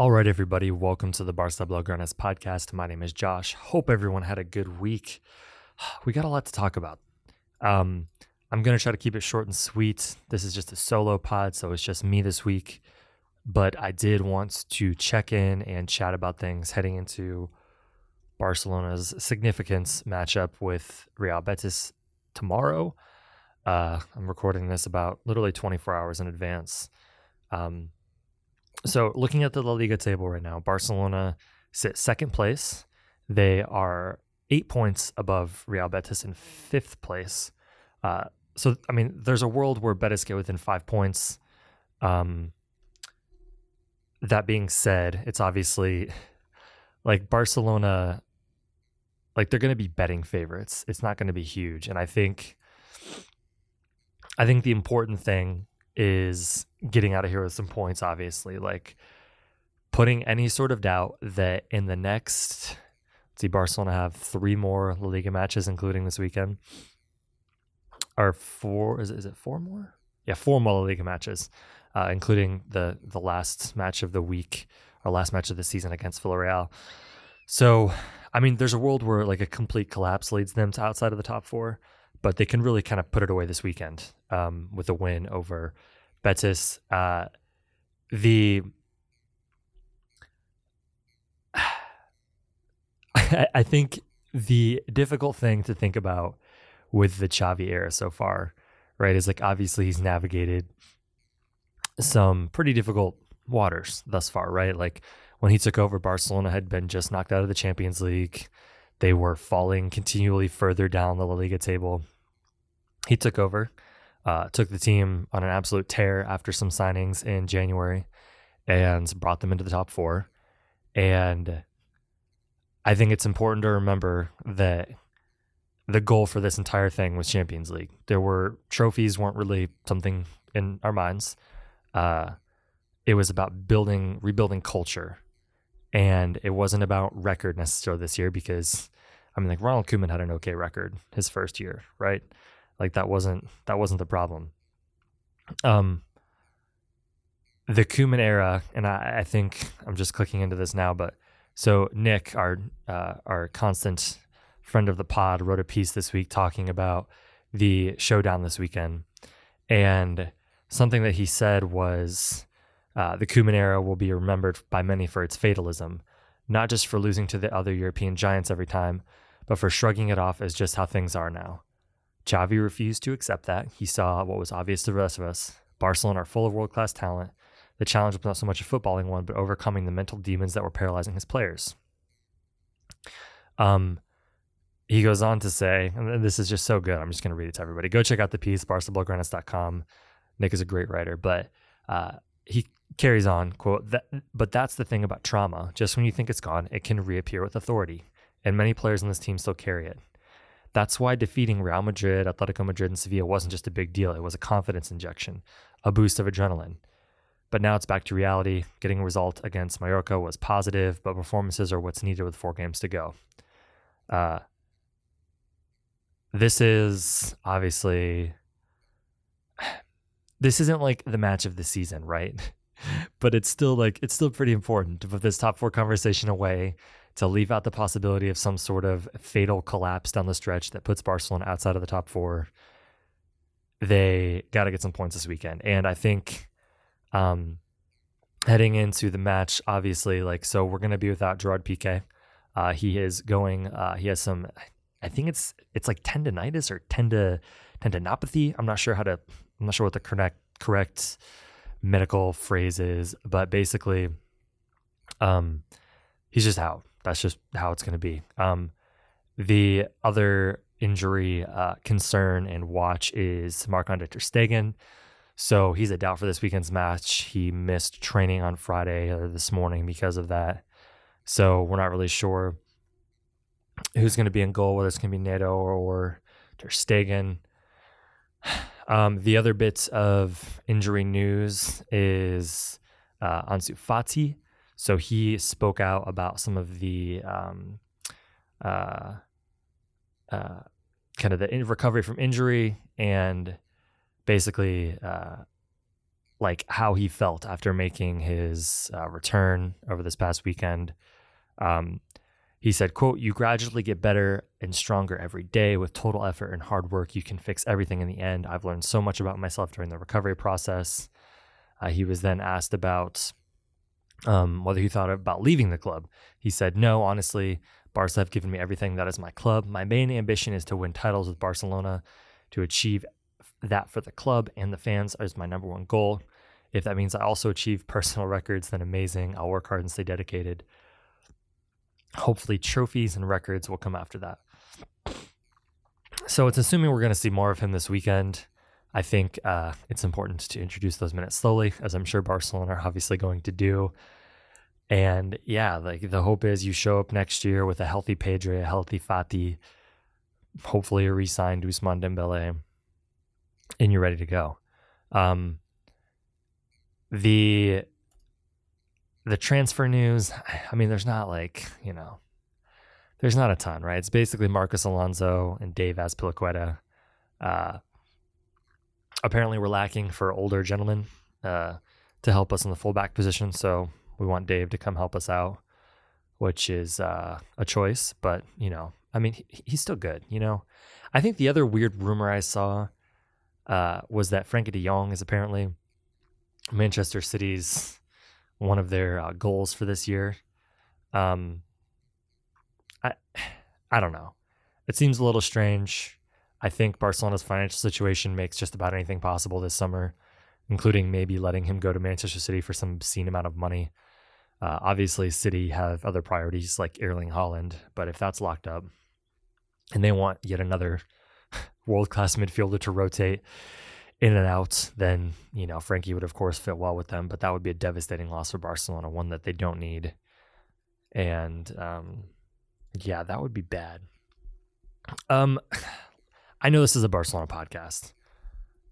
All right, everybody, welcome to the Barca Blaugranes podcast. My name is Josh. Hope everyone had a good week. We got a lot to talk about. Um, I'm going to try to keep it short and sweet. This is just a solo pod, so it's just me this week. But I did want to check in and chat about things heading into Barcelona's significance matchup with Real Betis tomorrow. Uh, I'm recording this about literally 24 hours in advance. Um, so looking at the La Liga table right now, Barcelona sit second place. They are eight points above Real Betis in fifth place. Uh, so I mean, there's a world where Betis get within five points. Um, that being said, it's obviously like Barcelona, like they're going to be betting favorites. It's not going to be huge, and I think, I think the important thing is getting out of here with some points, obviously. Like putting any sort of doubt that in the next, see, Barcelona have three more La Liga matches, including this weekend. Or four, is it, is it four more? Yeah, four more La Liga matches, uh, including the, the last match of the week, our last match of the season against Villarreal. So, I mean, there's a world where like a complete collapse leads them to outside of the top four but they can really kind of put it away this weekend um, with a win over Betis. Uh, the I think the difficult thing to think about with the Xavi era so far, right, is like obviously he's navigated some pretty difficult waters thus far, right? Like when he took over, Barcelona had been just knocked out of the Champions League. They were falling continually further down the La Liga table. He took over, uh, took the team on an absolute tear after some signings in January and brought them into the top four. And I think it's important to remember that the goal for this entire thing was Champions League. There were trophies weren't really something in our minds. Uh, it was about building, rebuilding culture and it wasn't about record necessarily this year because I mean like Ronald Koeman had an okay record his first year, right? Like that wasn't that wasn't the problem. Um the Koeman era, and I, I think I'm just clicking into this now, but so Nick, our uh, our constant friend of the pod, wrote a piece this week talking about the showdown this weekend, and something that he said was uh, the Koeman era will be remembered by many for its fatalism. not just for losing to the other European giants every time, but for shrugging it off as just how things are now. Xavi refused to accept that. He saw what was obvious to the rest of us. Barcelona are full of world class talent. The challenge was not so much a footballing one, but overcoming the mental demons that were paralyzing his players. Um, he goes on to say, and this is just so good. I'm just going to read it to everybody. Go check out the piece, barcablaugranes.com. Nick is a great writer, but uh, he carries on, quote, that, but that's the thing about trauma. Just when you think it's gone, it can reappear with authority. And many players in this team still carry it. That's why defeating Real Madrid, Atletico Madrid, and Sevilla wasn't just a big deal. It was a confidence injection, a boost of adrenaline. But now it's back to reality. Getting a result against Mallorca was positive, but performances are what's needed with four games to go. Uh, this is obviously this isn't like the match of the season, right? But it's still like it's still pretty important to put this top four conversation away to leave out the possibility of some sort of fatal collapse down the stretch that puts Barcelona outside of the top four. They got to get some points this weekend, and I think um, heading into the match, obviously, like so, we're going to be without Gerard Piqué. Uh, he is going. Uh, he has some. I think it's it's like tendonitis or tendo tendinopathy. I'm not sure how to. I'm not sure what the correct correct medical phrases, but basically, um, he's just out that's just how it's going to be. Um, the other injury uh, concern and watch is Marc-André ter Stegen. So he's a doubt for this weekend's match. He missed training on Friday or this morning because of that. So we're not really sure who's going to be in goal, whether it's going to be Neto or, or Ter Stegen. Um, the other bits of injury news is uh, Ansu Fati. So he spoke out about some of the um, uh, uh, kind of the recovery from injury and basically uh, like how he felt after making his uh, return over this past weekend. Um, he said, quote, you gradually get better and stronger every day with total effort and hard work. You can fix everything in the end. I've learned so much about myself during the recovery process. Uh, he was then asked about um, whether he thought about leaving the club. He said, No, honestly, Barca have given me everything that is my club. My main ambition is to win titles with Barcelona. To achieve that for the club and the fans is my number one goal. If that means I also achieve personal records, then amazing. I'll work hard and stay dedicated. Hopefully, trophies and records will come after that. So it's assuming we're going to see more of him this weekend. I think uh, it's important to introduce those minutes slowly, as I'm sure Barcelona are obviously going to do. And yeah, like the hope is you show up next year with a healthy Pedri, a healthy Fati, hopefully a re-signed Ousmane Dembele, and you're ready to go. Um, the the transfer news, I mean, there's not like you know, there's not a ton, right? It's basically Marcos Alonso and Dave Azpilicueta. Uh, apparently we're lacking for older gentlemen uh, to help us in the fullback position. So we want Dave to come help us out, which is uh, a choice. But you know, I mean, he, he's still good. You know, I think the other weird rumor I saw uh, was that Frenkie De Jong is apparently Manchester City's one of their uh, goals for this year. Um, I I don't know. It seems a little strange. I think Barcelona's financial situation makes just about anything possible this summer, including maybe letting him go to Manchester City for some obscene amount of money. Uh, obviously, City have other priorities like Erling Haaland, but if that's locked up and they want yet another world class midfielder to rotate in and out, then, you know, Frenkie would, of course, fit well with them, but that would be a devastating loss for Barcelona, one that they don't need. And um, yeah, that would be bad. Um, I know this is a Barcelona podcast,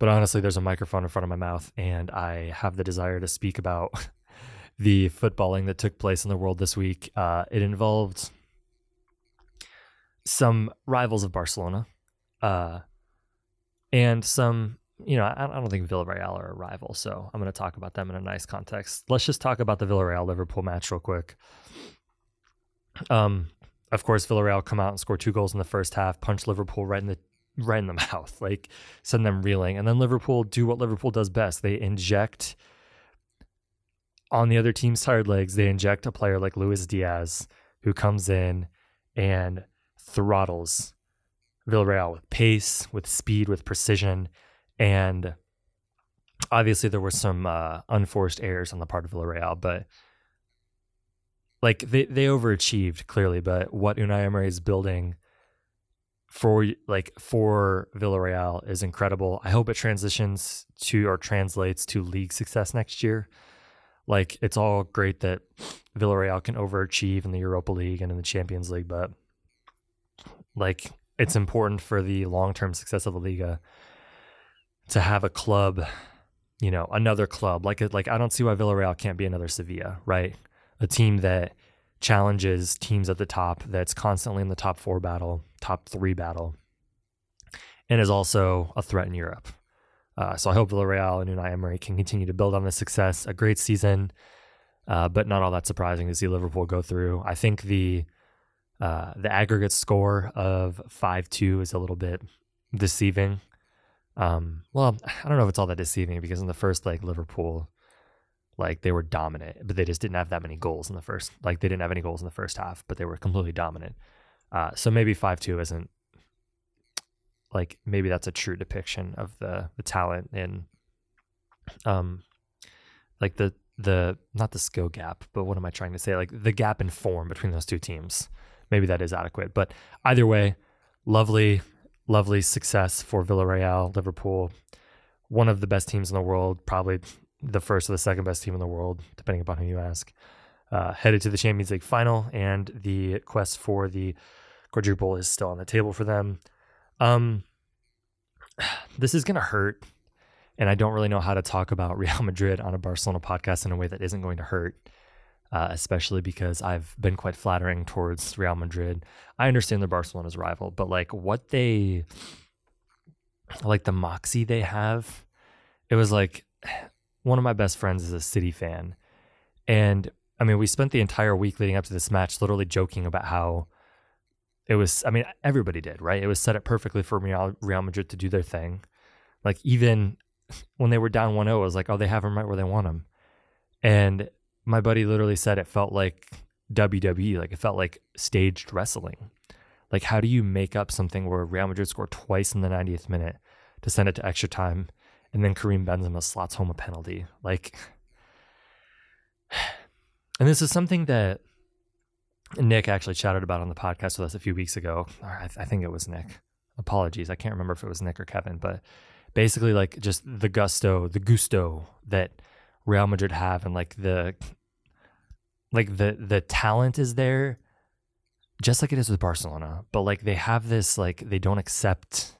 but honestly, there's a microphone in front of my mouth, and I have the desire to speak about the footballing that took place in the world this week. Uh, it involved some rivals of Barcelona, uh, and some. You know, I, don't think Villarreal are a rival, so I'm going to talk about them in a nice context. Let's just talk about the Villarreal Liverpool match real quick. Um, of course, Villarreal come out and score two goals in the first half, punch Liverpool right in the right in the mouth, like send them reeling. And then Liverpool do what Liverpool does best. They inject on the other team's tired legs, they inject a player like Luis Diaz, who comes in and throttles Villarreal with pace, with speed, with precision, and obviously there were some uh, unforced errors on the part of Villarreal, but like they they overachieved clearly. But what Unai Emery is building for like for Villarreal is incredible. I hope it transitions to or translates to league success next year. Like it's all great that Villarreal can overachieve in the Europa League and in the Champions League, but like it's important for the long-term success of the Liga to have a club, you know, another club. Like like I don't see why Villarreal can't be another Sevilla, right? A team that challenges teams at the top, that's constantly in the top 4 battle, top 3 battle, and is also a threat in Europe. Uh, so I hope Villarreal and Unai Emery can continue to build on this success. A great season, uh, but not all that surprising to see Liverpool go through. I think the uh, the aggregate score of five two is a little bit deceiving. Um, well, I don't know if it's all that deceiving because in the first like Liverpool, like they were dominant, but they just didn't have that many goals in the first. Like they didn't have any goals in the first half, but they were completely dominant. Uh, so maybe five two isn't like maybe that's a true depiction of the the talent in um like the the not the skill gap, but what am I trying to say? Like the gap in form between those two teams maybe that is adequate. But either way, lovely, lovely success for Villarreal, Liverpool, one of the best teams in the world, probably the first or the second best team in the world, depending upon who you ask. Uh, headed to the Champions League final, and the quest for the quadruple is still on the table for them. Um, this is going to hurt, and I don't really know how to talk about Real Madrid on a Barcelona podcast in a way that isn't going to hurt uh, especially because I've been quite flattering towards Real Madrid. I understand they're Barcelona's rival, but like what they, like the moxie they have, it was like one of my best friends is a City fan. And I mean, we spent the entire week leading up to this match literally joking about how it was, I mean, everybody did, right? It was set up perfectly for Real, Madrid to do their thing. Like even when they were down 1 0, it was like, oh, they have them right where they want them. And my buddy literally said it felt like WWE, like it felt like staged wrestling. Like, how do you make up something where Real Madrid scored twice in the 90th minute to send it to extra time, and then Karim Benzema slots home a penalty? Like, and this is something that Nick actually chatted about on the podcast with us a few weeks ago. I, I think it was Nick. Apologies, I can't remember if it was Nick or Kevin, but basically, like, just the gusto, the gusto that Real Madrid have and like the like the the talent is there just like it is with Barcelona, but like they have this like they don't accept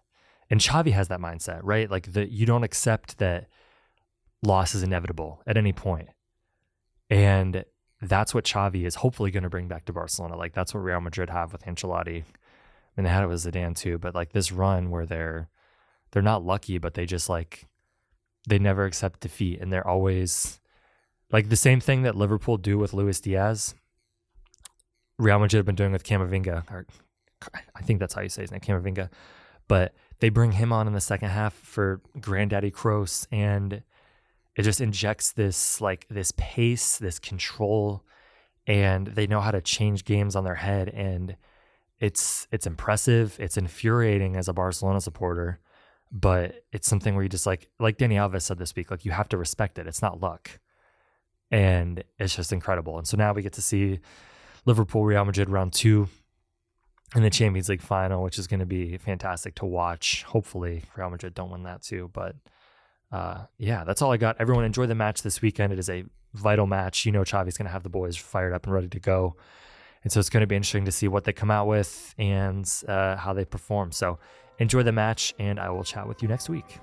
and Xavi has that mindset, right? Like the you don't accept that loss is inevitable at any point. And that's what Xavi is hopefully going to bring back to Barcelona. Like that's what Real Madrid have with Ancelotti. I mean, they had it with Zidane too, but like this run where they're they're not lucky, but they just like they never accept defeat and they're always like the same thing that Liverpool do with Luis Diaz. Real Madrid have been doing with Camavinga, or I think that's how you say his name, Camavinga. But they bring him on in the second half for Granddaddy Kroos, and it just injects this like this pace, this control, and they know how to change games on their head, and it's it's impressive. It's infuriating as a Barcelona supporter but it's something where you just like like Dani Alves said this week, like you have to respect it. It's not luck. And it's just incredible. And so now we get to see Liverpool Real Madrid round two in the Champions League final, which is going to be fantastic to watch. Hopefully, Real Madrid don't win that too. But uh, yeah, that's all I got. Everyone enjoy the match this weekend. It is a vital match. You know, Xavi's going to have the boys fired up and ready to go. And so it's going to be interesting to see what they come out with and uh, how they perform. So enjoy the match, and I will chat with you next week.